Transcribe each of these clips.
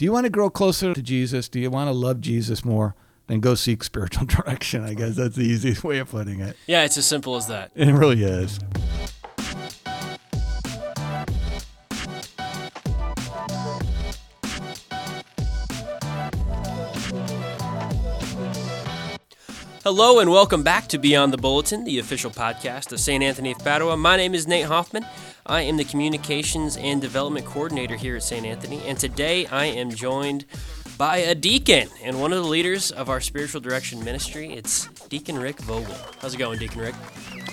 Do you want to grow closer to Jesus? Do you want to love Jesus more? Then go seek spiritual direction. I guess that's the easiest way of putting it. Yeah, it's as simple as that. It really is. Hello and welcome back to Beyond the Bulletin, the official podcast of St. Anthony of Padua. My name is Nate Hoffman. I am the Communications and Development Coordinator here at St. Anthony, and today I am joined by a deacon and one of the leaders of our spiritual direction ministry. It's Deacon Rick Vogel. How's it going, Deacon Rick?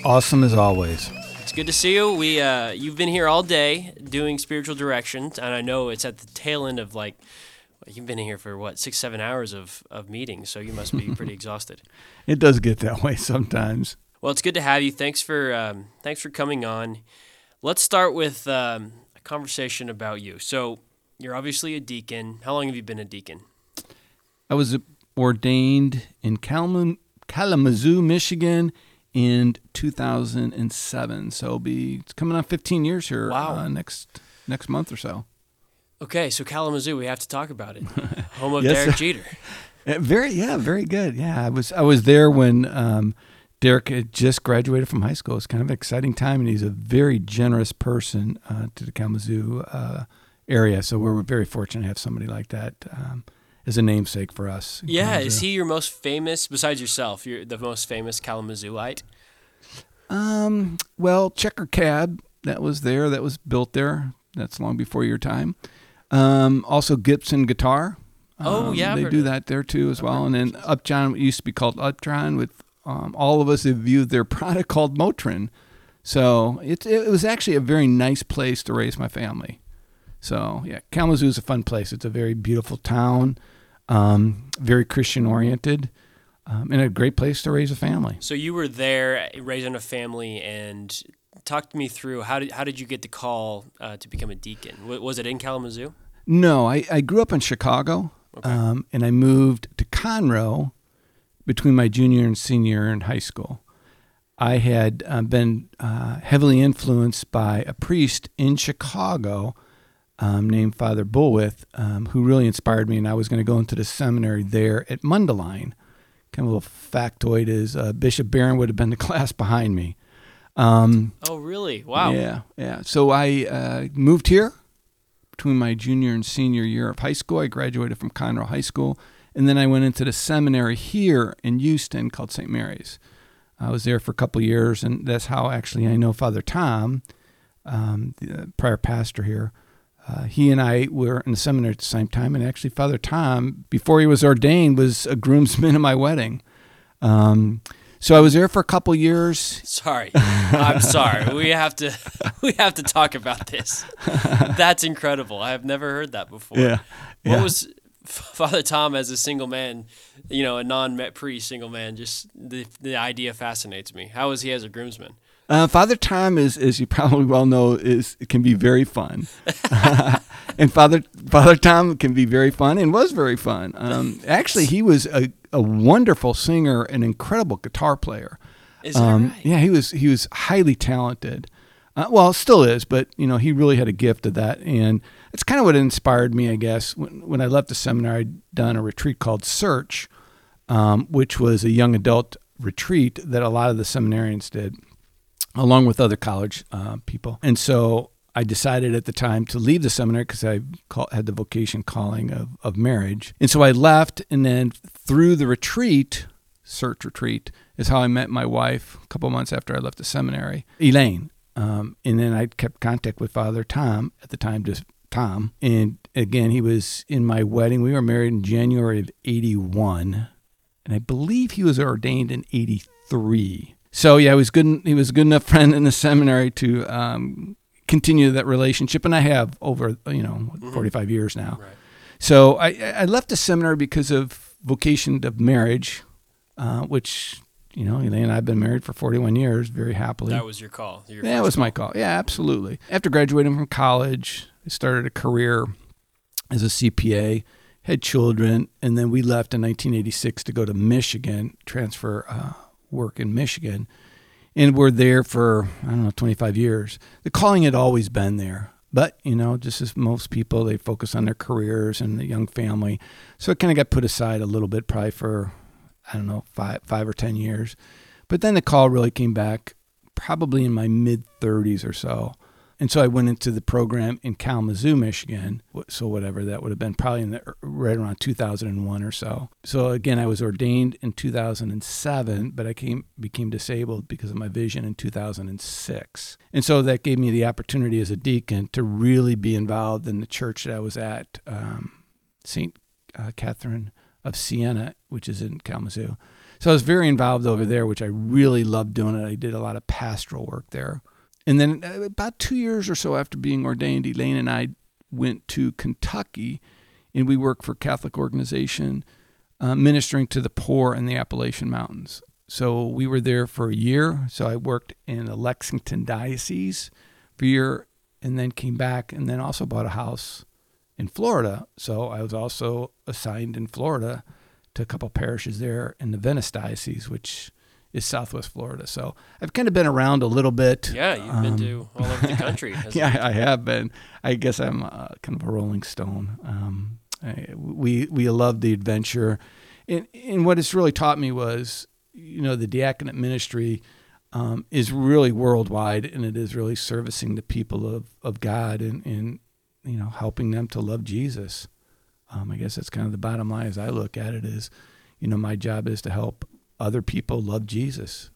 Awesome as always. It's good to see you. We uh, you've been here all day doing spiritual direction, and I know it's at the tail end of like you've been here for what six seven hours of, of meetings, so you must be pretty exhausted. It does get that way sometimes. Well, it's good to have you. Thanks for um, thanks for coming on. Let's start with um, a conversation about you. So you're obviously a deacon. How long have you been a deacon? I was ordained in Kalam- Kalamazoo, Michigan in 2007. So it'll be it's coming on 15 years here Wow. uh, next next month or so. Okay, so Kalamazoo, we have to talk about it. Home of Yes, Derek. Jeter. Uh, Very yeah, very good. Yeah, I was I was there when um, Derek had just graduated from high school. It's kind of an exciting time, and he's a very generous person uh, to the Kalamazoo uh, area. So we're very fortunate to have somebody like that um, as a namesake for us. Yeah, Kalamazoo. is he your most famous besides yourself? You're the most famous Kalamazooite. Um, well, Checker Cab that was there, that was built there. That's long before your time. Um, also Gibson Guitar. Oh, Um, yeah, they do that there too as well. And then Upjohn used to be called Upjohn. With um, all of us have viewed their product called Motrin. So it it was actually a very nice place to raise my family. So yeah, Kalamazoo is a fun place. It's a very beautiful town, um, very Christian oriented, um, and a great place to raise a family. So you were there raising a family, and talk to me through how did how did you get the call uh, to become a deacon? W- was it in Kalamazoo? No, I, I grew up in Chicago, Okay. um, and I moved to Conroe between my junior and senior year in high school. I had uh, been uh, heavily influenced by a priest in Chicago um, named Father Bullwith, um, who really inspired me, and I was going to go into the seminary there at Mundelein. Kind of a little factoid is uh, Bishop Barron would have been the class behind me. Um, Oh, really? Wow. yeah, yeah. So I uh, moved here between my junior and senior year of high school. I graduated from Conroe High School, and then I went into the seminary here in Houston called St. Mary's. I was there for a couple of years, and that's how actually I know Father Tom, um, the uh, prior pastor here. Uh, he and I were in the seminary at the same time, and actually, Father Tom, before he was ordained, was a groomsman at my wedding. Um, so I was there for a couple of years. Sorry, I'm sorry. We have to we have to talk about this. That's incredible. I have never heard that before. Yeah, What yeah. was Father Tom as a single man? You know, a non-met priest, single man. Just the the idea fascinates me. How was he as a groomsman? Uh, Father Tom is, as you probably well know, is can be very fun, and Father Father Tom can be very fun and was very fun. Um, actually, he was a, a wonderful singer, an incredible guitar player. Is that Um, right? Yeah, he was he was highly talented. Uh, well, still is, but you know, he really had a gift of that, and it's kind of what inspired me, I guess. When when I left the seminary, I'd done a retreat called Search, um, which was a young adult retreat that a lot of the seminarians did, along with other college uh, people. And so I decided at the time to leave the seminary because I call, had the vocation calling of, of marriage. And so I left, and then through the retreat, search retreat, is how I met my wife a couple months after I left the seminary, Elaine. Um, and then I kept contact with Father Tom at the time, just Tom. And again, he was in my wedding. We were married in January of 81 and I believe he was ordained in '83. So yeah, he was good. He was a good enough friend in the seminary to um, continue that relationship, and I have over you know 45 years now. Right. So I, I left the seminary because of vocation of marriage, uh, which you know Elaine and I've been married for 41 years, very happily. That was your call. Your That was my call. Yeah, absolutely. After graduating from college, Started a career as a CPA, had children, and then we left in 1986 to go to Michigan, transfer uh, work in Michigan. And we're there for, I don't know, 25 years. The calling had always been there. But, you know, just as most people, they focus on their careers and the young family. So it kind of got put aside a little bit, probably for, I don't know, five, five or 10 years. But then the call really came back probably in my mid 30s or so. And so I went into the program in Kalamazoo, Michigan. So whatever that would have been, probably in the, right around 2001 or so. So again, I was ordained in 2007, but I came became disabled because of my vision in 2006. And so that gave me the opportunity as a deacon to really be involved in the church that I was at, um, St. Uh, Catherine of Siena, which is in Kalamazoo. So I was very involved over there, which I really loved doing it. I did a lot of pastoral work there. And then uh, about two years or so after being ordained, Elaine and I went to Kentucky and we worked for a Catholic organization uh, ministering to the poor in the Appalachian Mountains. So we were there for a year. So I worked in the Lexington Diocese for a year and then came back and then also bought a house in Florida. So I was also assigned in Florida to a couple parishes there in the Venice Diocese, which is Southwest Florida. So I've kind of been around a little bit. Yeah, you've um, been to all over the country. yeah, I have been. I guess I'm uh, kind of a rolling stone. Um, I, we we love the adventure, and and what it's really taught me was, you know, the diaconate ministry. Um, is really worldwide, and it is really servicing the people of, of God and, and you know helping them to love Jesus. Um, I guess that's kind of the bottom line as I look at it. Is you know my job is to help other people love Jesus.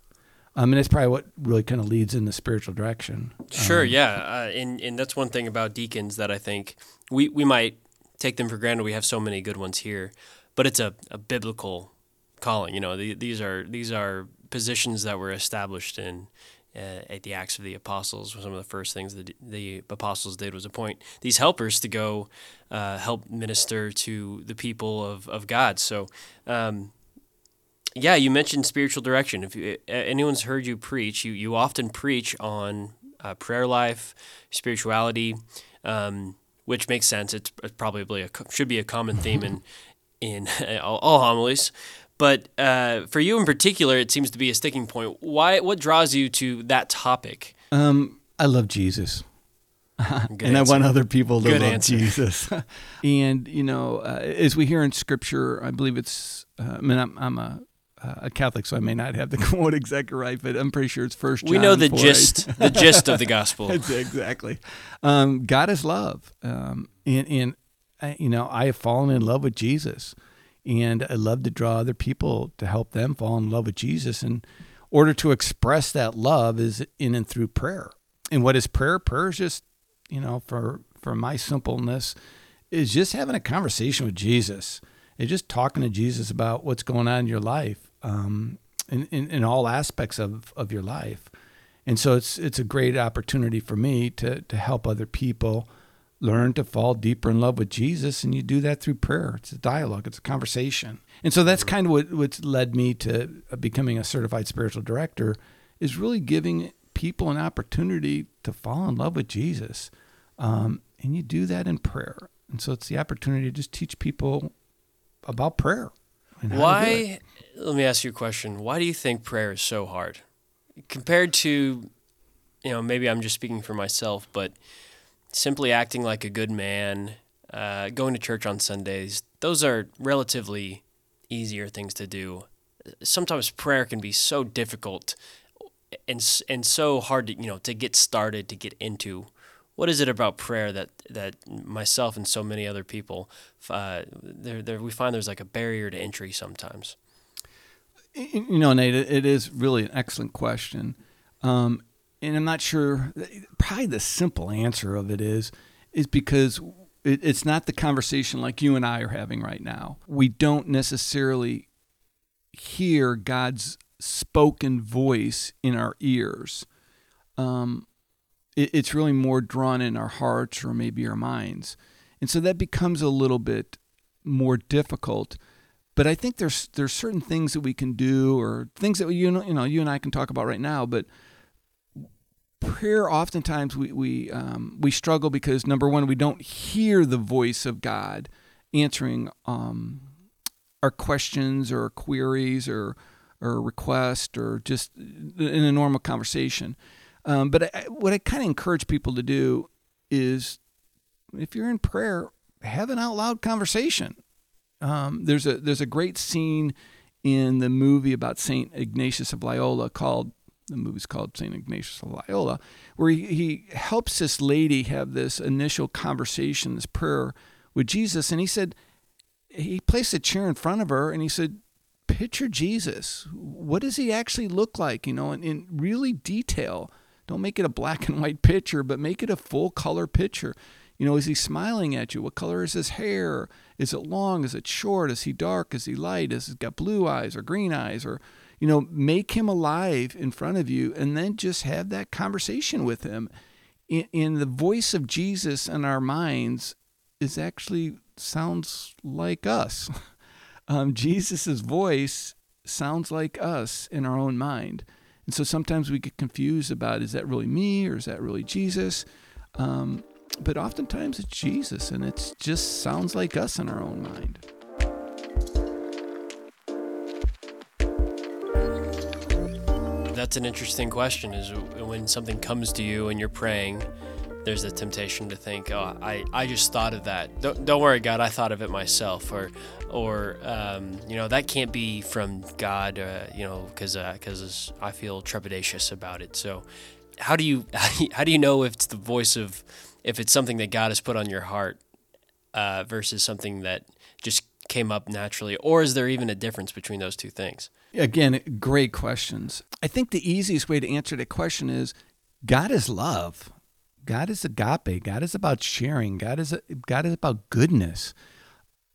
I mean, that's probably what really kind of leads in the spiritual direction. Sure, um, yeah, uh, and and that's one thing about deacons that I think we we might take them for granted. We have so many good ones here, but it's a, a biblical calling. You know, the, these are these are positions that were established in uh, at the Acts of the Apostles. Some of the first things that the apostles did was appoint these helpers to go uh, help minister to the people of of God. So. Um, yeah, you mentioned spiritual direction. If you, anyone's heard you preach, you, you often preach on uh, prayer life, spirituality, um, which makes sense. It's probably a should be a common theme in in all, all homilies. But uh, for you in particular, it seems to be a sticking point. Why? What draws you to that topic? Um, I love Jesus. and answer. I want other people to Good love answer. Jesus. and you know, uh, as we hear in Scripture, I believe it's. Uh, I mean, I'm, I'm a uh, a Catholic, so I may not have the quote exactly right, but I'm pretty sure it's First. John We know the gist, the gist of the gospel. exactly. Um, God is love, um, and, and uh, you know I have fallen in love with Jesus, and I love to draw other people to help them fall in love with Jesus. And order to express that love is in and through prayer. And what is prayer? Prayer is just, you know, for for my simpleness, is just having a conversation with Jesus. It's just talking to Jesus about what's going on in your life um, in, in, in all aspects of, of your life. And so it's it's a great opportunity for me to to help other people learn to fall deeper in love with Jesus, and you do that through prayer. It's a dialogue, it's a conversation, and so that's kind of what what's led me to becoming a certified spiritual director, is really giving people an opportunity to fall in love with Jesus, um, and you do that in prayer. And so it's the opportunity to just teach people about prayer. Why? Let me ask you a question. Why do you think prayer is so hard compared to, you know, maybe I'm just speaking for myself, but simply acting like a good man, uh, going to church on Sundays, those are relatively easier things to do. Sometimes prayer can be so difficult and and so hard to you know to get started to get into what is it about prayer that that myself and so many other people uh, there, there we find there's like a barrier to entry sometimes you know nate it is really an excellent question um, and i'm not sure probably the simple answer of it is is because it, it's not the conversation like you and i are having right now we don't necessarily hear god's spoken voice in our ears um, it, it's really more drawn in our hearts or maybe our minds. And so that becomes a little bit more difficult. But I think there's there's certain things that we can do or things that you know, you know you and I can talk about right now. But prayer, oftentimes we we um, we struggle because number one, we don't hear the voice of God answering um, our questions or queries or or request or just in a normal conversation. Um, but I, what I kind of encourage people to do is if you're in prayer, have an out loud conversation. Um, there's a there's a great scene in the movie about Saint Ignatius of Loyola called the movie's called Saint Ignatius of Loyola, where he, he helps this lady have this initial conversation, this prayer with Jesus, and he said he placed a chair in front of her and he said, Picture Jesus. What does he actually look like? You know, in, in really detail. Don't make it a black and white picture, but make it a full color picture. You know, is he smiling at you? What color is his hair? Is it long? Is it short? Is he dark? Is he light? Is he got blue eyes or green eyes? Or, you know, make him alive in front of you and then just have that conversation with him. In, in the voice of Jesus in our minds is actually sounds like us. Um, Jesus' voice sounds like us in our own mind. And so sometimes we get confused about is that really me or is that really Jesus? Um, but oftentimes it's Jesus and it just sounds like us in our own mind. That's an interesting question is when something comes to you and you're praying there's a temptation to think, oh, I, I just thought of that. Don't, don't worry, God, I thought of it myself, or or um, you know that can't be from God, uh, you know, because because uh, I feel trepidatious about it. So, how do you how do you know if it's the voice of if it's something that God has put on your heart uh, versus something that just came up naturally, or is there even a difference between those two things? Again, great questions. I think the easiest way to answer that question is God is love. God is agape. God is about sharing. God is God is about goodness.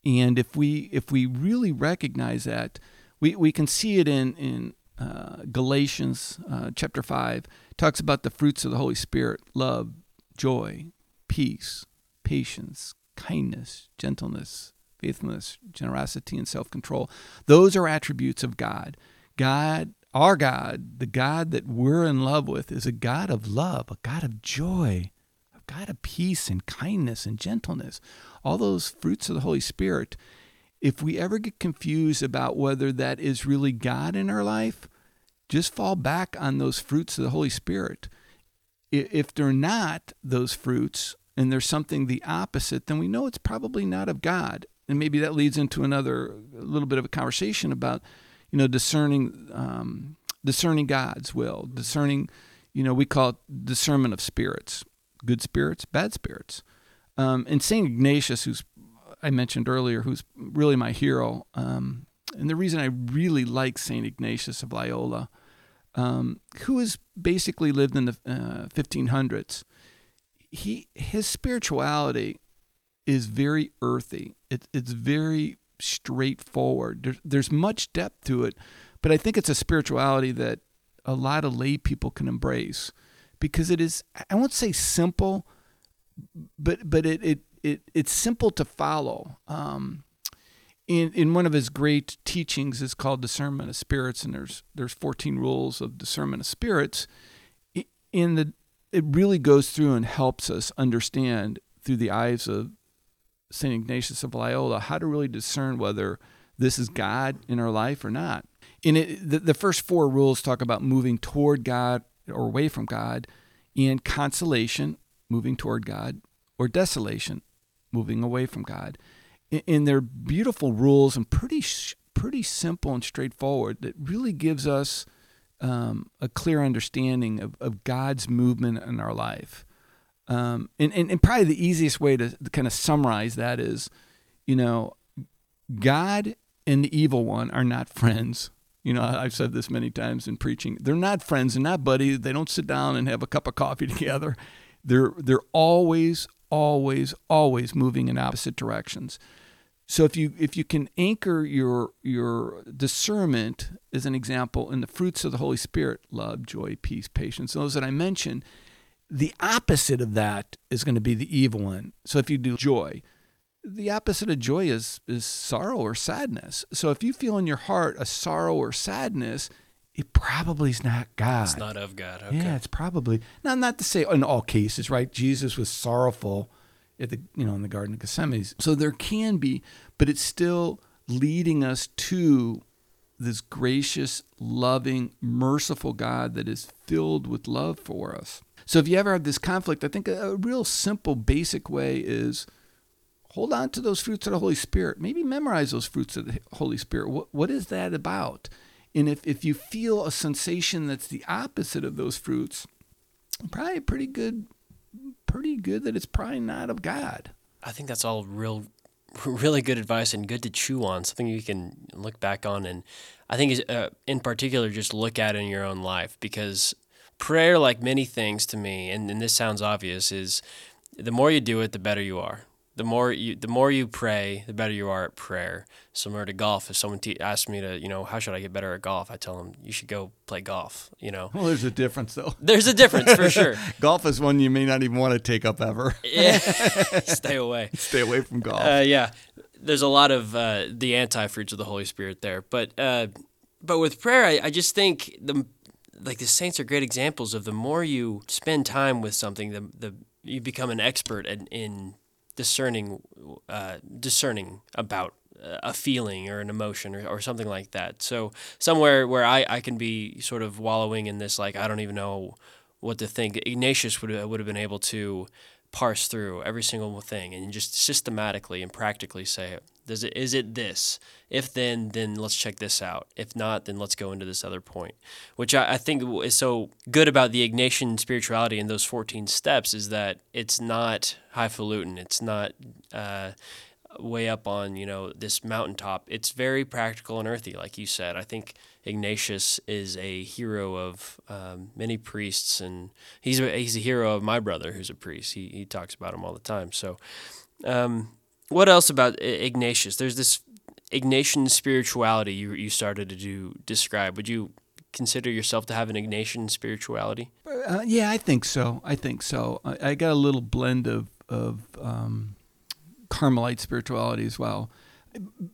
And if we if we really recognize that, we, we can see it in in uh, Galatians uh, chapter five talks about the fruits of the Holy Spirit: love, joy, peace, patience, kindness, gentleness, faithfulness, generosity, and self control. Those are attributes of God. God our God, the God that we're in love with, is a God of love, a God of joy, a God of peace and kindness and gentleness. All those fruits of the Holy Spirit. If we ever get confused about whether that is really God in our life, just fall back on those fruits of the Holy Spirit. If they're not those fruits and there's something the opposite, then we know it's probably not of God. And maybe that leads into another little bit of a conversation about you know, discerning um, discerning God's will, discerning, you know, we call it discernment of spirits, good spirits, bad spirits. Um, and Saint Ignatius, who's I mentioned earlier, who's really my hero, um, and the reason I really like Saint Ignatius of Loyola, um, who has basically lived in the uh, 1500s, he his spirituality is very earthy. It, it's very straightforward. There's, there's much depth to it, but I think it's a spirituality that a lot of lay people can embrace because it is, I won't say simple, but, but it, it, it it's simple to follow. Um, in, in one of his great teachings is called discernment of spirits and there's there's 14 rules of discernment of spirits in the it really goes through and helps us understand through the eyes of St. Ignatius of Loyola how to really discern whether this is God in our life or not. In it, the, the first four rules talk about moving toward God or away from God, and consolation, moving toward God, or desolation, moving away from God. And they're beautiful rules and pretty pretty simple and straightforward that really gives us um, a clear understanding of, of God's movement in our life. Um, and, and, and probably the easiest way to, kind of summarize that is, you know, God and the evil one are not friends. You know, I've said this many times in preaching. They're not friends. They're not buddies. They don't sit down and have a cup of coffee together. They're they're always, always, always moving in opposite directions. So if you if you can anchor your your discernment as an example in the fruits of the Holy Spirit, love, joy, peace, patience, those that I mentioned, the opposite of that is going to be the evil one. So if you do joy, the opposite of joy is is sorrow or sadness. So if you feel in your heart a sorrow or sadness, it probably is not God. It's not of God. Okay. Yeah, it's probably now. Not to say in all cases, right? Jesus was sorrowful at the you know in the Garden of Gethsemane. So there can be, but it's still leading us to this gracious, loving, merciful God that is filled with love for us. So if you ever have this conflict, I think a, a real simple, basic way is hold on to those fruits of the Holy Spirit. Maybe memorize those fruits of the Holy Spirit. What, what is that about? And if, if you feel a sensation that's the opposite of those fruits, probably pretty good, pretty good that it's probably not of God. I think that's all real, really good advice and good to chew on. Something you can look back on, and I think uh, in particular just look at in your own life because prayer, like many things to me, and, and this sounds obvious, is the more you do it, the better you are the more you the more you pray, the better you are at prayer. Similar to golf, if someone te- asks me to, you know, how should I get better at golf, I tell them you should go play golf. You know, well, there's a difference though. There's a difference for sure. golf is one you may not even want to take up ever. yeah, stay away. Stay away from golf. Uh, yeah, there's a lot of uh, the anti fruits of the Holy Spirit there, but uh, but with prayer, I, I just think the like the saints are great examples of the more you spend time with something, the the you become an expert in, in discerning uh, discerning about a feeling or an emotion or, or something like that. So somewhere where I, I can be sort of wallowing in this like I don't even know what to think. Ignatius would would have been able to parse through every single thing and just systematically and practically say does it is it this? If then then let's check this out. If not then let's go into this other point. Which I, I think is so good about the ignatian spirituality in those 14 steps is that it's not highfalutin. It's not uh, way up on you know this mountaintop it's very practical and earthy like you said. I think ignatius is a hero of um, many priests and he's a, he's a hero of my brother who's a priest. He, he talks about him all the time. So um, what else about ignatius? There's this ignatian spirituality you, you started to do, describe. Would you consider yourself to have an ignatian spirituality? Uh, yeah i think so. I think so. I, I got a little blend of of um, Carmelite spirituality as well.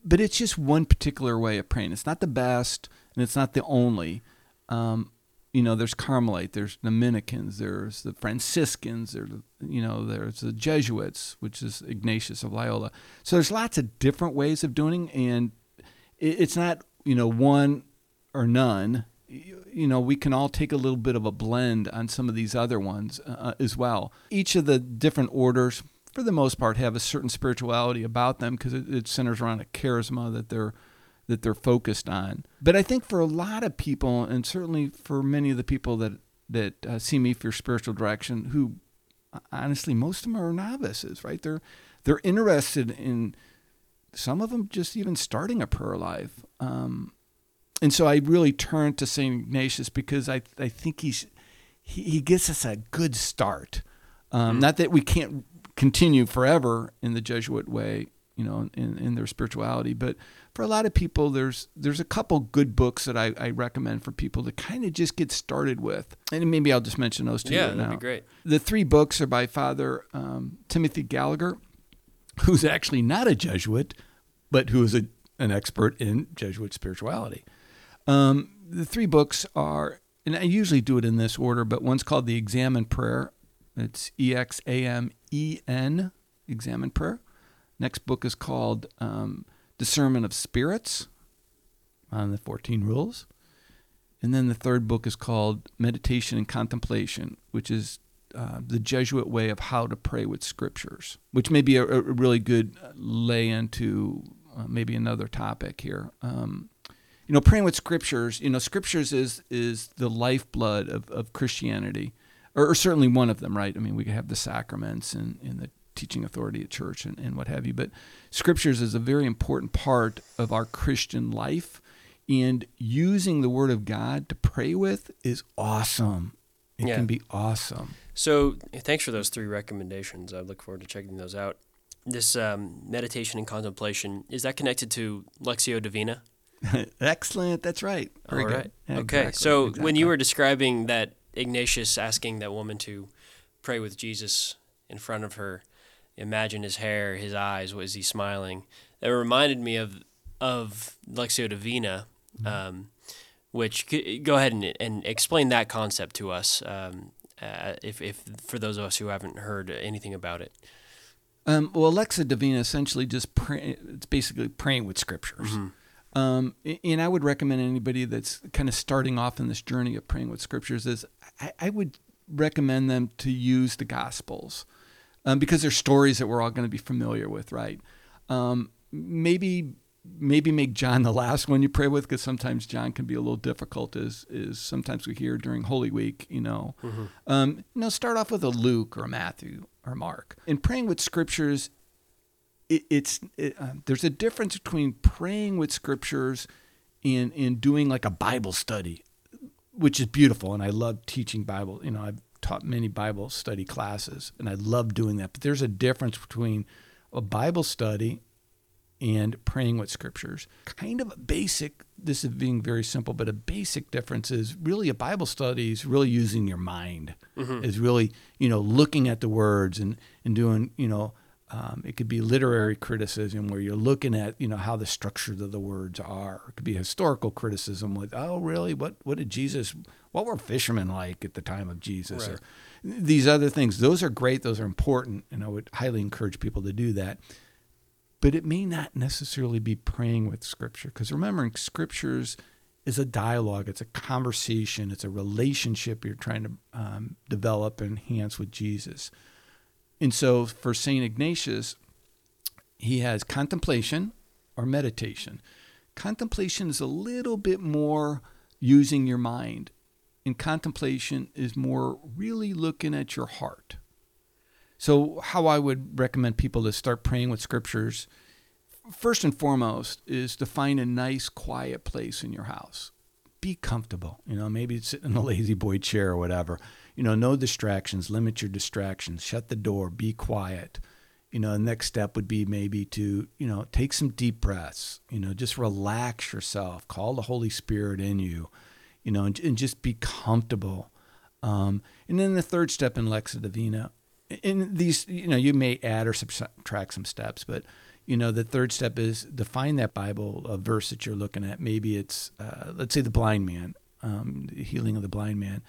But it's just one particular way of praying. It's not the best, and it's not the only. Um, you know, there's Carmelite, there's Dominicans, there's the Franciscans, there's you know, there's the Jesuits, which is Ignatius of Loyola. So there's lots of different ways of doing, and it's not you know one or none. You know, we can all take a little bit of a blend on some of these other ones uh, as well. Each of the different orders for the most part, have a certain spirituality about them because it, it, centers around a charisma that they're that they're focused on. But I think for a lot of people, and certainly for many of the people that that uh, see me for spiritual direction, who honestly most of them are novices, right? They're they're interested in some of them just even starting a prayer life. Um, and so I really turn to Saint Ignatius because I I think he's he, he gives us a good start. Um, mm-hmm. Not that we can't continue forever in the Jesuit way, you know, in, in their spirituality. But for a lot of people, there's there's a couple good books that I, I recommend for people to kind of just get started with. And maybe I'll just mention those two yeah, right that'd be great. The three books are by Father um, Timothy Gallagher, who's actually not a Jesuit, but who is a, an expert in Jesuit spirituality. Um, the three books are, and I usually do it in this order, but one's called The Examen Prayer. It's E X A M E N, Examen Prayer. Next book is called um, Discernment of Spirits on the 14 Rules. And then the third book is called Meditation and Contemplation, which is uh, the Jesuit way of how to pray with scriptures, which may be a, a really good lay into uh, maybe another topic here. Um, you know, praying with scriptures, you know, scriptures is, is the lifeblood of, of Christianity or, or, certainly one of them, right? I mean, we could have the sacraments and, and the teaching authority at church and, and what have you, but scriptures is a very important part of our Christian life. And using the Word of God to pray with is awesome. It yeah. can be awesome. So, thanks for those three recommendations. I look forward to checking those out. This um, meditation and contemplation is that connected to Lectio Divina? Excellent. That's right. Very All right. Good. Okay. Exactly. So, exactly. when you were describing that Ignatius asking that woman to pray with Jesus in front of her, imagine his hair, his eyes, was he smiling? That reminded me of of Lectio Divina, mm-hmm. um, which go ahead and, and explain that concept to us, um, uh, if, if for those of us who haven't heard anything about it. Um, well, Lectio Divina essentially just pray, it's basically praying with scriptures. Mm-hmm. Um, and I would recommend anybody that's kind of starting off in this journey of praying with scriptures is I, I would recommend them to use the Gospels um, because they're stories that we're all going to be familiar with, right? Um, maybe maybe make John the last one you pray with because sometimes John can be a little difficult as is sometimes we hear during Holy Week, you know. Mm-hmm. Um, you know, start off with a Luke or a Matthew or Mark. In praying with scriptures, it, it's it, uh, there's a difference between praying with scriptures and and doing like a Bible study, which is beautiful, and I love teaching Bible. You know, I've taught many Bible study classes, and I love doing that. But there's a difference between a Bible study and praying with scriptures. Kind of a basic, this is being very simple, but a basic difference is really a Bible study is really using your mind, mm-hmm. is really, you know, looking at the words and, and doing, you know, um, it could be literary criticism where you're looking at, you know, how the structures of the words are. It could be historical criticism with, oh, really? What what did Jesus? What were fishermen like at the time of Jesus? Right. Or these other things. Those are great. Those are important, and I would highly encourage people to do that but it may not necessarily be praying with scripture because remembering scriptures is a dialogue it's a conversation it's a relationship you're trying to um, develop and enhance with jesus and so for st ignatius he has contemplation or meditation contemplation is a little bit more using your mind and contemplation is more really looking at your heart so, how I would recommend people to start praying with scriptures, first and foremost, is to find a nice, quiet place in your house. Be comfortable. You know, maybe sit in a La-Z-Boy chair or whatever. You know, no distractions. Limit your distractions. Shut the door. Be quiet. You know, the next step would be maybe to, you know, take some deep breaths. You know, just relax yourself. Call the Holy Spirit in you. You know, and, and just be comfortable. Um, and then the third step in Lectio Divina in these, you know, you may add or subtract some steps, but you know, the third step is define that Bible a verse that you're looking at. Maybe it's, uh, let's say, the blind man, um, the healing of the blind man,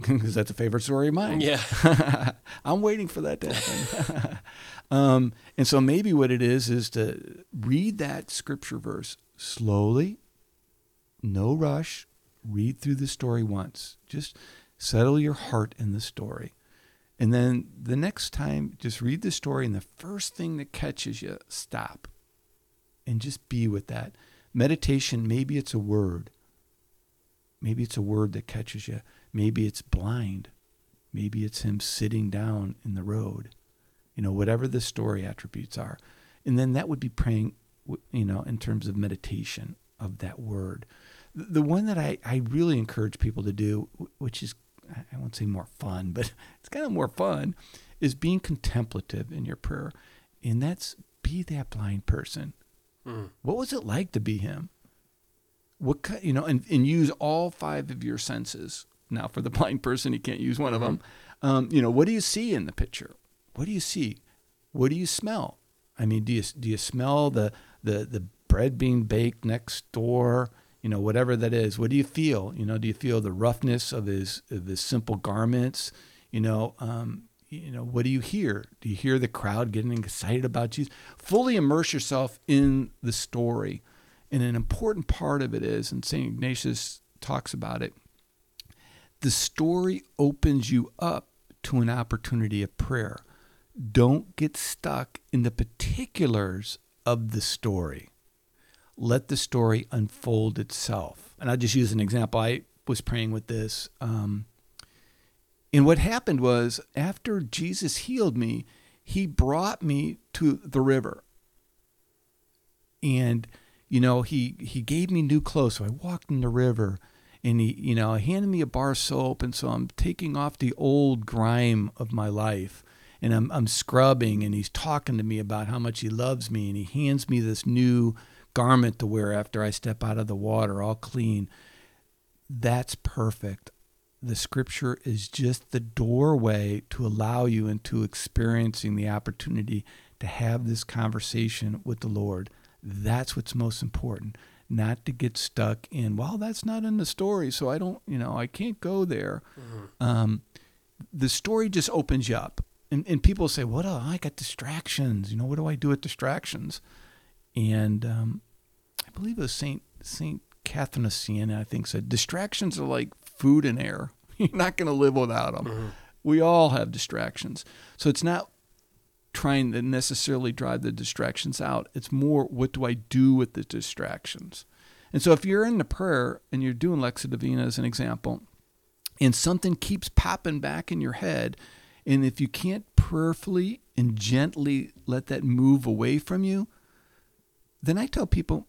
because that's a favorite story of mine. Yeah, I'm waiting for that to happen. um, and so maybe what it is is to read that scripture verse slowly, no rush. Read through the story once. Just settle your heart in the story and then the next time, just read the story, and the first thing that catches you, stop and just be with that. Meditation, maybe it's a word. Maybe it's a word that catches you. Maybe it's blind. Maybe it's him sitting down in the road. You know, whatever the story attributes are. And then that would be praying, you know, in terms of meditation of that word. The one that I, I really encourage people to do, which is I won't say more fun, but it's kind of more fun, is being contemplative in your prayer. And that's be that blind person. Mm. What was it like to be him? What kind you know, and, and use all five of your senses. Now, for the blind person, he can't use one mm-hmm. of them. Um, you know, what do you see in the picture? What do you see? What do you smell? I mean, do you do you smell the the the bread being baked next door? you know, whatever that is. What do you feel? You know, do you feel the roughness of his of his simple garments? You know, um, you know, what do you hear? Do you hear the crowd getting excited about Jesus? Fully immerse yourself in the story. And an important part of it is, and St. Ignatius talks about it, the story opens you up to an opportunity of prayer. Don't get stuck in the particulars of the story let the story unfold itself. And I'll just use an example. I was praying with this. Um, and what happened was, after Jesus healed me, he brought me to the river. And, you know, he, he gave me new clothes. So I walked in the river and he, you know, handed me a bar soap. And so I'm taking off the old grime of my life and I'm, I'm scrubbing and he's talking to me about how much he loves me. And he hands me this new garment to wear after I step out of the water, all clean. That's perfect. The scripture is just the doorway to allow you into experiencing the opportunity to have this conversation with the Lord. That's what's most important. Not to get stuck in, well, that's not in the story, so I don't, you know, I can't go there. Mm-hmm. Um, the story just opens you up. And, and people say, what? Oh, I got distractions. You know, what do I do with distractions? and um, I believe it was Saint Saint Catherine of Siena. I think said distractions are like food and air. You're not going to live without them. Mm-hmm. We all have distractions. So it's not trying to necessarily drive the distractions out. It's more what do I do with the distractions? And so if you're in the prayer and you're doing Lectio Divina as an example, and something keeps popping back in your head, and if you can't prayerfully and gently let that move away from you, then I tell people,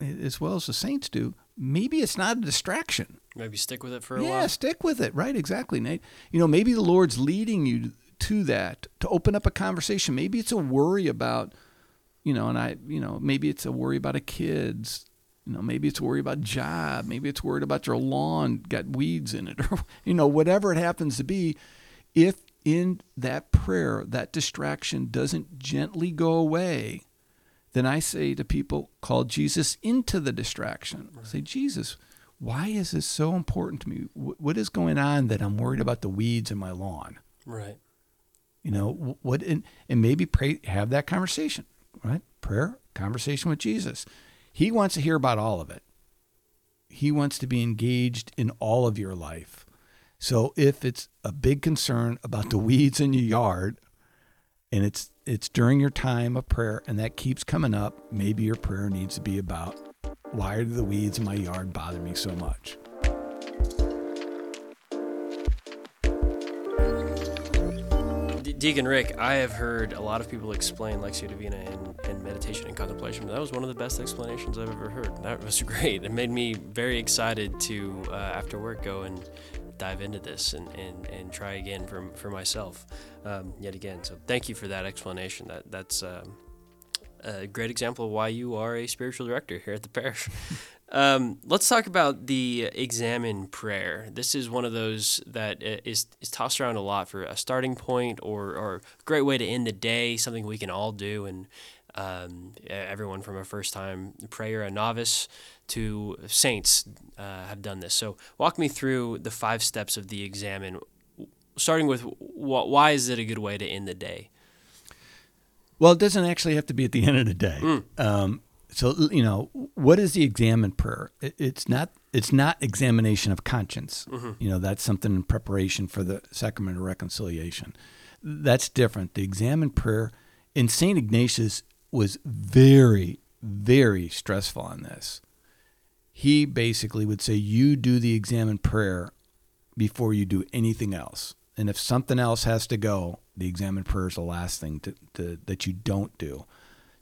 as well as the saints do, maybe it's not a distraction. Maybe stick with it for a yeah, while. Yeah, stick with it. Right, exactly, Nate. You know, maybe the Lord's leading you to that to open up a conversation. Maybe it's a worry about, you know, and I, you know, maybe it's a worry about a kid's, you know, maybe it's a worry about job. Maybe it's worried about your lawn got weeds in it, or you know, whatever it happens to be. If in that prayer that distraction doesn't gently go away, then I say to people, call Jesus into the distraction. Right. Say, Jesus, why is this so important to me? What is going on that I'm worried about the weeds in my lawn? Right. You know what? And, and maybe pray, have that conversation. Right? Prayer, conversation with Jesus. He wants to hear about all of it. He wants to be engaged in all of your life. So if it's a big concern about the weeds in your yard, and it's it's during your time of prayer and that keeps coming up, maybe your prayer needs to be about why do the weeds in my yard bother me so much? Deacon Rick, I have heard a lot of people explain Lectio Divina and, and meditation and contemplation. That was one of the best explanations I've ever heard. That was great. It made me very excited to, uh, after work, go and dive into this and, and, and try again for, for myself um, yet again. So thank you for that explanation. That That's um, a great example of why you are a spiritual director here at the parish. Um, let's talk about the examen prayer. This is one of those that is, is tossed around a lot for a starting point or, or a great way to end the day, something we can all do. And um, everyone from a first time prayer, a novice, to saints uh, have done this. So, walk me through the five steps of the examen, starting with why is it a good way to end the day? Well, it doesn't actually have to be at the end of the day. Mm. Um, so you know, what is the examen prayer? it's not it's not examination of conscience. Mm-hmm. You know, that's something in preparation for the sacrament of reconciliation. That's different. The examen prayer in Saint Ignatius was very very stressful on this. He basically would say, "You do the examen prayer before you do anything else." And if something else has to go, the examen prayer is the last thing to, to, that you don't do.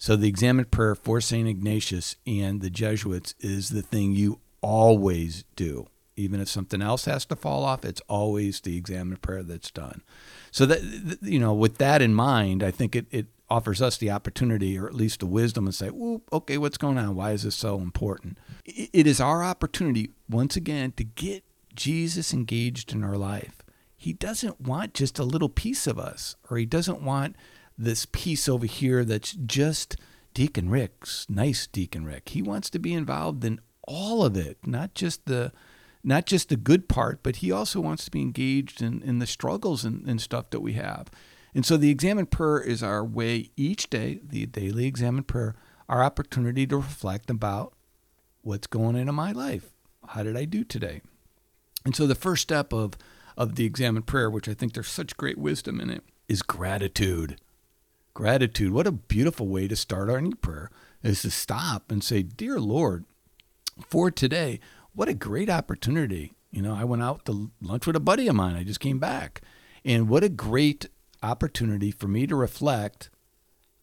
So the examen prayer for St. Ignatius and the Jesuits is the thing you always do. Even if something else has to fall off, it's always the examen prayer that's done. So that you know, with that in mind, I think it, it offers us the opportunity, or at least the wisdom, to say, "Well, okay, what's going on? Why is this so important?" It is our opportunity once again to get Jesus engaged in our life. He doesn't want just a little piece of us, or he doesn't want this piece over here that's just Deacon Rick's nice Deacon Rick. He wants to be involved in all of it, not just the not just the good part, but he also wants to be engaged in, in the struggles and, and stuff that we have. And so the examen prayer is our way each day, the daily examen prayer, our opportunity to reflect about what's going on in my life. How did I do today? And so the first step of of the examen prayer, which I think there's such great wisdom in it, is gratitude. Gratitude. What a beautiful way to start our new prayer is to stop and say, Dear Lord, for today, what a great opportunity. You know, I went out to lunch with a buddy of mine. I just came back. And what a great opportunity for me to reflect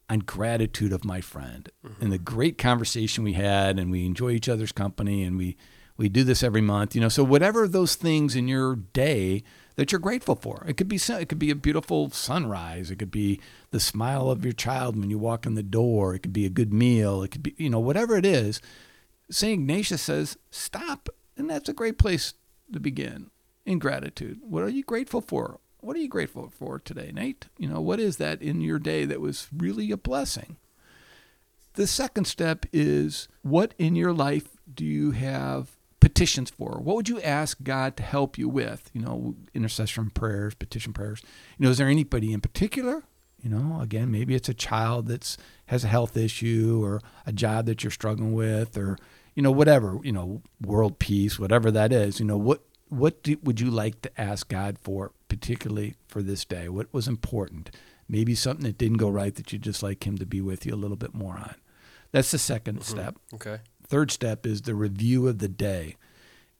on gratitude of my friend mm-hmm. and the great conversation we had and we enjoy each other's company and we we do this every month you know so whatever those things in your day that you're grateful for. It could be it could be a beautiful sunrise. It could be the smile of your child when you walk in the door. It could be a good meal. It could be you know whatever it is. Saint Ignatius says stop, and that's a great place to begin in gratitude. What are you grateful for? What are you grateful for today, Nate? You know what is that in your day that was really a blessing? The second step is what in your life do you have petitions for? What would you ask God to help you with? You know, intercession prayers, petition prayers. You know, is there anybody in particular? You know, again, maybe it's a child that's has a health issue or a job that you're struggling with or you know whatever, you know, world peace, whatever that is. You know, what what do, would you like to ask God for, particularly for this day? What was important? Maybe something that didn't go right that you'd just like Him to be with you a little bit more on. That's the 2nd mm-hmm. step. Okay. Third step is the review of the day.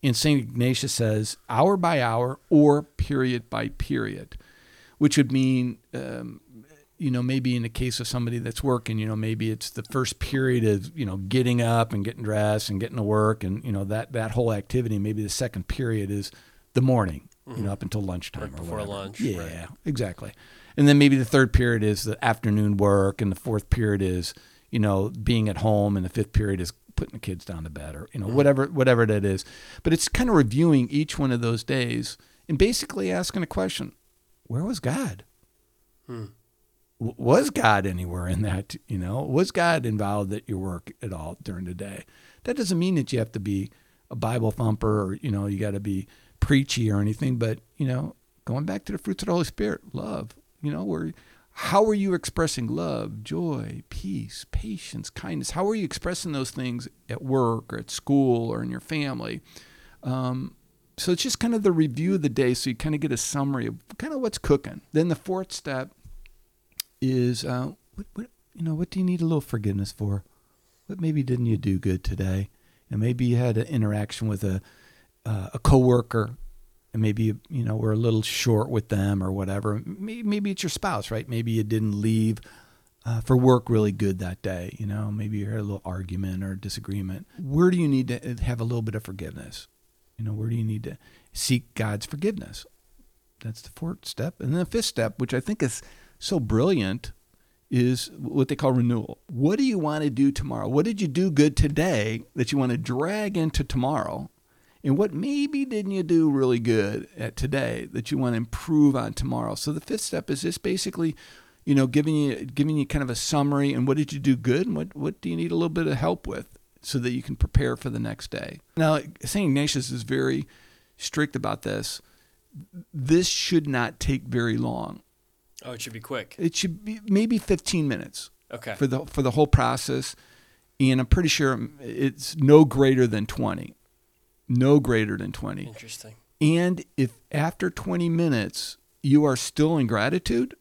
And St. Ignatius says hour by hour or period by period, which would mean um, you know, maybe in the case of somebody that's working, you know, maybe it's the first period of, you know, getting up and getting dressed and getting to work and, you know, that, that whole activity. Maybe the second period is the morning, mm-hmm. you know, up until lunchtime right or before whatever. lunch. Yeah, right. exactly. And then maybe the third period is the afternoon work and the fourth period is, you know, being at home and the fifth period is putting the kids down to bed or, you know, whatever, whatever that is. But it's kind of reviewing each one of those days and basically asking a question, where was God? Hmm was God anywhere in that? You know, was God involved at your work at all during the day? That doesn't mean that you have to be a Bible thumper or you know you got to be preachy or anything. But you know, going back to the fruits of the Holy Spirit, love. You know, where how are you expressing love, joy, peace, patience, kindness? How are you expressing those things at work or at school or in your family? Um, so it's just kind of the review of the day, so you kind of get a summary of kind of what's cooking. Then the fourth step is uh, what, what you know what do you need a little forgiveness for? What maybe didn't you do good today? And maybe you had an interaction with a uh, a coworker, and maybe you, know were a little short with them or whatever. Maybe, it's your spouse, right? Maybe you didn't leave uh, for work really good that day. You know, maybe you had a little argument or disagreement. Where do you need to have a little bit of forgiveness? You know, where do you need to seek God's forgiveness? That's the fourth step, and then the fifth step, which I think is so brilliant is what they call renewal. What do you want to do tomorrow? What did you do good today that you want to drag into tomorrow? And what maybe didn't you do really good at today that you want to improve on tomorrow? So the fifth step is just basically, you know, giving you giving you kind of a summary and what did you do good and what, what do you need a little bit of help with so that you can prepare for the next day. Now St. Ignatius is very strict about this. This should not take very long. Oh, it should be quick. It should be maybe 15 minutes. Okay. For the for the whole process, and I'm pretty sure it's no greater than 20. No greater than 20. Interesting. And if after 20 minutes you are still in gratitude,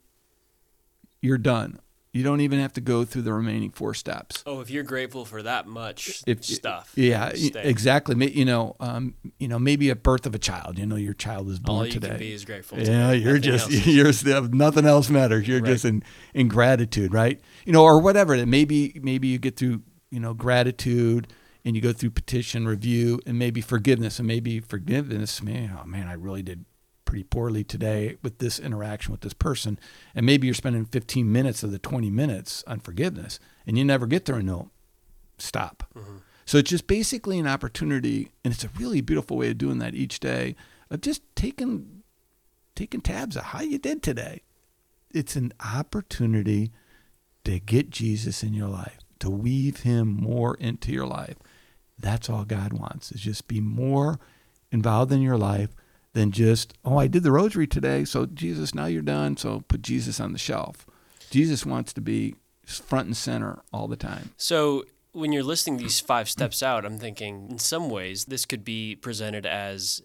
you're done. You don't even have to go through the remaining four steps. Oh, if you're grateful for that much if, stuff. Yeah, exactly. You know, um, you know, maybe a birth of a child. You know, your child is born All you today. Can be is grateful. Yeah, you're just you're nothing else matters. You're right. just in in gratitude, right? You know, or whatever. Maybe maybe you get through you know gratitude and you go through petition review and maybe forgiveness and maybe forgiveness. Man, oh man, I really did pretty poorly today with this interaction with this person. And maybe you're spending 15 minutes of the 20 minutes on forgiveness and you never get there and no, stop. Mm-hmm. So it's just basically an opportunity, and it's a really beautiful way of doing that each day of just taking taking tabs of how you did today. It's an opportunity to get Jesus in your life, to weave him more into your life. That's all God wants is just be more involved in your life than just, oh, I did the rosary today, so Jesus, now you're done, so put Jesus on the shelf. Jesus wants to be front and center all the time. So when you're listing these five steps out, I'm thinking in some ways this could be presented as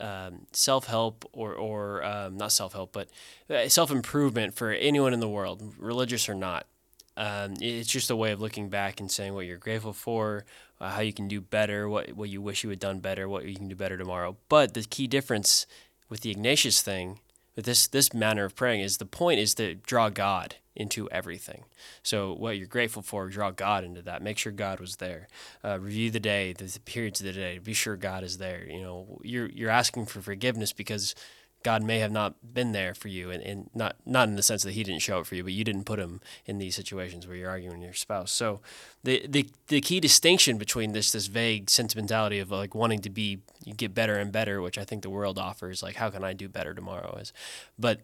um, self help or, or um, not self help, but uh, self improvement for anyone in the world, religious or not. Um, it's just a way of looking back and saying what you're grateful for, uh, how you can do better, what what you wish you had done better, what you can do better tomorrow. But the key difference with the Ignatius thing, with this this manner of praying, is the point is to draw God into everything. So what you're grateful for, draw God into that. Make sure God was there. Uh, review the day, the, periods of the day. Be sure God is there. You know, you're you're asking for forgiveness because God may have not been there for you, and, and not not in the sense that He didn't show up for you, but you didn't put Him in these situations where you're arguing with your spouse. So, the the the key distinction between this this vague sentimentality of like wanting to be you get better and better, which I think the world offers, like how can I do better tomorrow is, but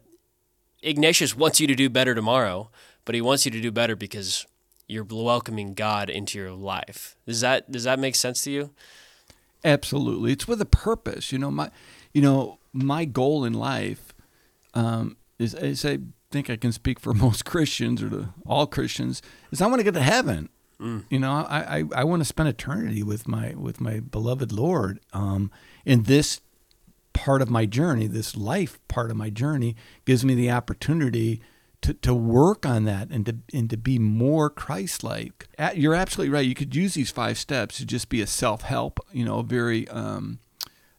Ignatius wants you to do better tomorrow, but he wants you to do better because you're welcoming God into your life. Does that does that make sense to you? Absolutely, it's with a purpose. You know my, you know my goal in life um, is, is, I think I can speak for most Christians or to all Christians, is I want to get to heaven. Mm. You know, I, I, I want to spend eternity with my with my beloved Lord. Um, and this part of my journey, this life part of my journey, gives me the opportunity to, to work on that and to and to be more Christ-like. You're absolutely right. You could use these five steps to just be a self-help, you know, very um,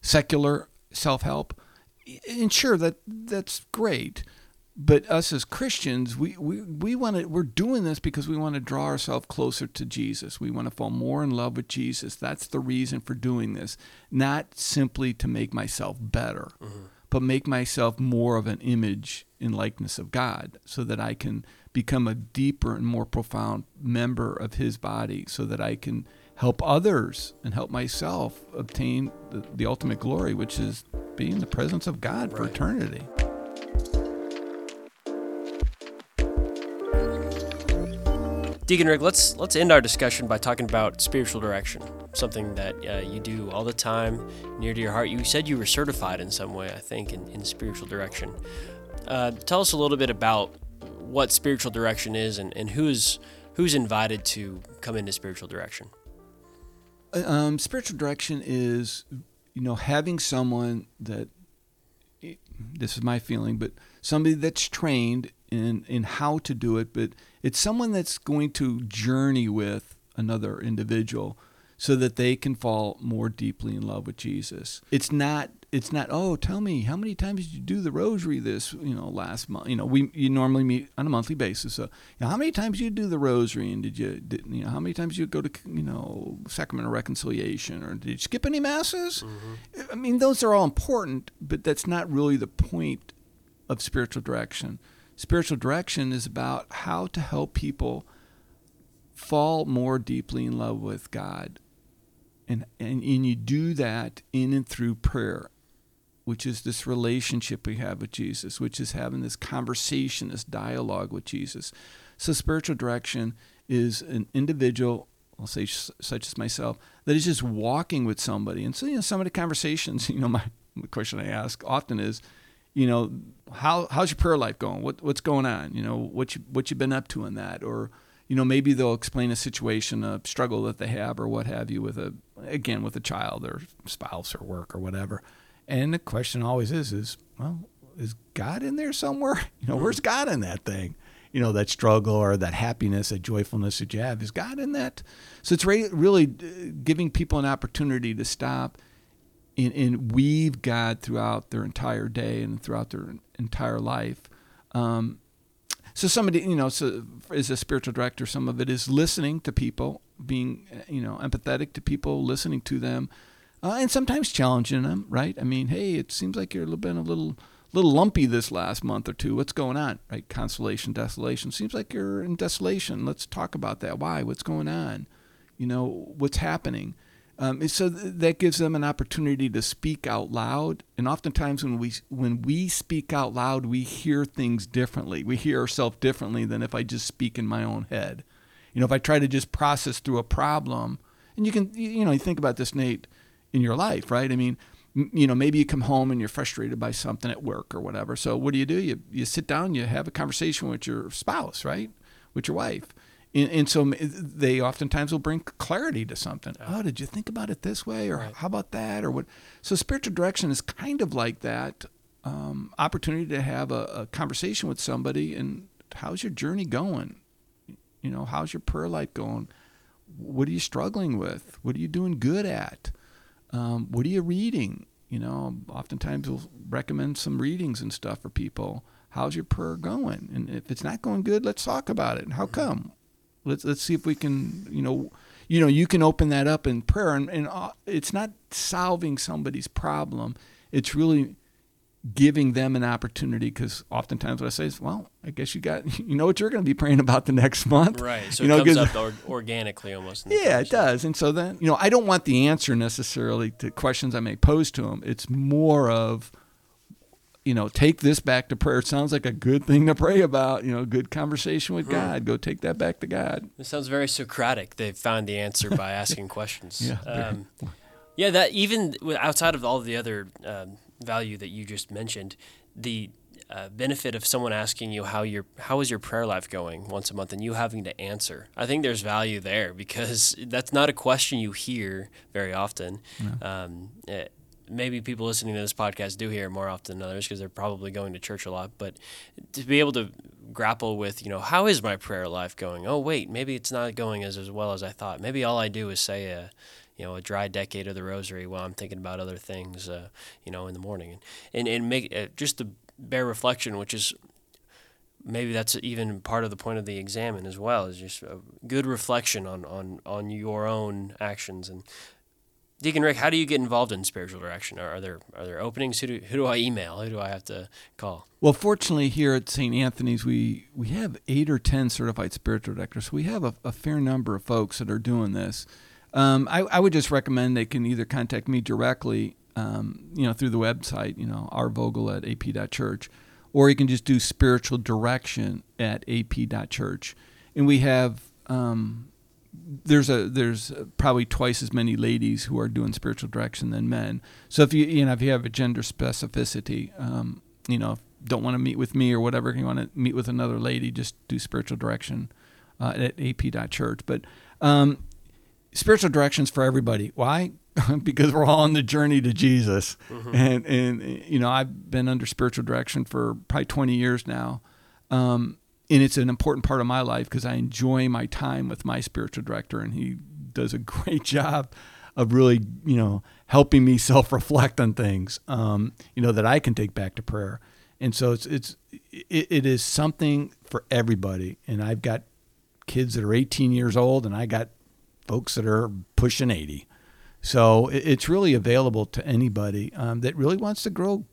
secular self-help. And sure, that that's great but us as Christians, we, we, we want to, we're doing this because we want to draw ourselves closer to Jesus. We want to fall more in love with Jesus. That's the reason for doing this, not simply to make myself better, mm-hmm. but make myself more of an image in likeness of God so that I can become a deeper and more profound member of his body so that I can help others and help myself obtain the, the ultimate glory, which is being in the presence of God right. for eternity. Deacon Rick, let's let's end our discussion by talking about spiritual direction, something that uh, you do all the time, near to your heart. You said you were certified in some way, I think, in, in spiritual direction. Uh, tell us a little bit about what spiritual direction is and, and who's who's invited to come into spiritual direction. Uh, um, spiritual direction is, you know, having someone that. This is my feeling, but somebody that's trained in in how to do it, but it's someone that's going to journey with another individual so that they can fall more deeply in love with Jesus. It's not it's not oh tell me how many times did you do the rosary this you know last month you know we you normally meet on a monthly basis so you know, how many times did you do the rosary and did you did, you know how many times did you go to you know sacrament of reconciliation or did you skip any masses mm-hmm. I mean those are all important but that's not really the point of spiritual direction spiritual direction is about how to help people fall more deeply in love with God. And, and, and you do that in and through prayer, which is this relationship we have with Jesus, which is having this conversation, this dialogue with Jesus. So, spiritual direction is an individual, I'll say such as myself, that is just walking with somebody. And so, you know, some of the conversations, you know, my the question I ask often is, you know, how how's your prayer life going? What what's going on? You know, what you what you been up to in that, or you know, maybe they'll explain a situation, a struggle that they have, or what have you, with a again with a child or spouse or work or whatever. And the question always is, is well, is God in there somewhere? You know, where's God in that thing? You know, that struggle or that happiness, that joyfulness that you have. Is God in that? So it's really uh, giving people an opportunity to stop and, and weave God throughout their entire day and throughout their entire life. Um, so somebody, you know, so as a spiritual director, some of it is listening to people, being, you know, empathetic to people, listening to them, uh, and sometimes challenging them. Right? I mean, hey, it seems like you're been a little, little lumpy this last month or two. What's going on? Right? Consolation, desolation. Seems like you're in desolation. Let's talk about that. Why? What's going on? You know, what's happening? Um, so th- that gives them an opportunity to speak out loud. And oftentimes, when we when we speak out loud, we hear things differently. We hear ourselves differently than if I just speak in my own head. You know, if I try to just process through a problem, and you can, you know, you think about this, Nate, in your life, right? I mean, you know, maybe you come home and you're frustrated by something at work or whatever. So what do you do? You you sit down, you have a conversation with your spouse, right, with your wife and, and, so they oftentimes will bring clarity to something. Oh, did you think about it this way, or right. how about that, or what? So spiritual direction is kind of like that um, opportunity to have a, a, conversation with somebody. And how's your journey going? You know, how's your prayer life going? What are you struggling with? What are you doing good at? Um, what are you reading? You know, oftentimes we'll recommend some readings and stuff for people. How's your prayer going? And if it's not going good, let's talk about it. And how come? Let's let's see if we can, you know, you know, you can open that up in prayer, and, and uh, it's not solving somebody's problem. It's really giving them an opportunity because oftentimes what I say is, well, I guess you got you know what you're going to be praying about the next month, right? So you know, it comes up or, organically almost. yeah, it does. And so then you know, I don't want the answer necessarily to questions I may pose to them. It's more of you know, take this back to prayer. It sounds like a good thing to pray about. You know, good conversation with hmm. God. Go take that back to God. It sounds very Socratic. They found the answer by asking questions. Yeah, um, yeah. That even outside of all the other um, value that you just mentioned, the uh, benefit of someone asking you how your how is your prayer life going once a month and you having to answer. I think there's value there because that's not a question you hear very often. Um, it, maybe people listening to this podcast do hear more often than others because they're probably going to church a lot. But to be able to grapple with, you know, how is my prayer life going? Oh, wait, maybe it's not going as, as well as I thought. Maybe all I do is say a, you know, a dry decade of the rosary while I'm thinking about other things, uh, you know, in the morning. And, and, and make uh, just the bare reflection, which is maybe that's even part of the point of the examen as well, is just a good reflection on, on, on your own actions. And Deacon Rick, how do you get involved in spiritual direction? Are, are, there are there openings? Who do who do I email? Who do I have to call? Well, fortunately, here at St. Anthony's, we we have eight or ten certified spiritual directors. So we have a, a fair number of folks that are doing this. Um, I, I, would just recommend they can either contact me directly, um, you know, through the website, you know, rvogel at ap.church, or you can just do spiritual direction at ap.church. And we have um, there's a there's probably twice as many ladies who are doing spiritual direction than men. So if you you know if you have a gender specificity, um, you know, don't want to meet with me or whatever, you want to meet with another lady, just do spiritual direction uh, at ap.church. But um, spiritual directions for everybody. Why? because we're all on the journey to Jesus, mm-hmm. and and you know I've been under spiritual direction for probably 20 years now. Um, and it's an important part of my life because I enjoy my time with my spiritual director, and he does a great job of really, you know, helping me self-reflect on things, um, you know, that I can take back to prayer. And so it's it's it, it is something for everybody. And I've got kids that are 18 years old, and I got folks that are pushing 80. So it's really available to anybody um, that really wants to grow.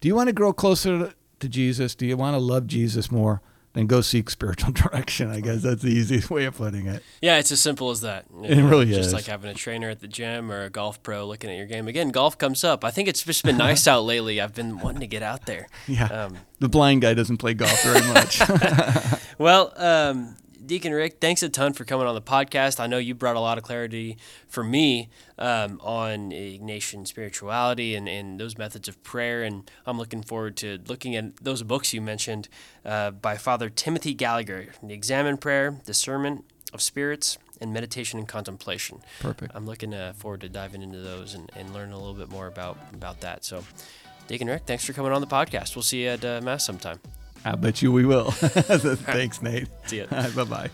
Do you want to grow closer to Jesus? Do you want to love Jesus more? then go seek spiritual direction. I guess that's the easiest way of putting it. Yeah, it's as simple as that. You it really just is. Just like having a trainer at the gym or a golf pro looking at your game. Again, golf comes up. I think it's just been nice out lately. I've been wanting to get out there. Yeah. Um, the blind guy doesn't play golf very much. well, um, Deacon Rick, thanks a ton for coming on the podcast. I know you brought a lot of clarity for me um, on Ignatian spirituality and, and those methods of prayer. And I'm looking forward to looking at those books you mentioned uh, by Father Timothy Gallagher The Examen Prayer, Discernment of Spirits, and Meditation and Contemplation. Perfect. I'm looking uh, forward to diving into those and, and learning a little bit more about, about that. So, Deacon Rick, thanks for coming on the podcast. We'll see you at uh, Mass sometime. I bet you we will. Thanks, Nate. See ya. Right, bye bye.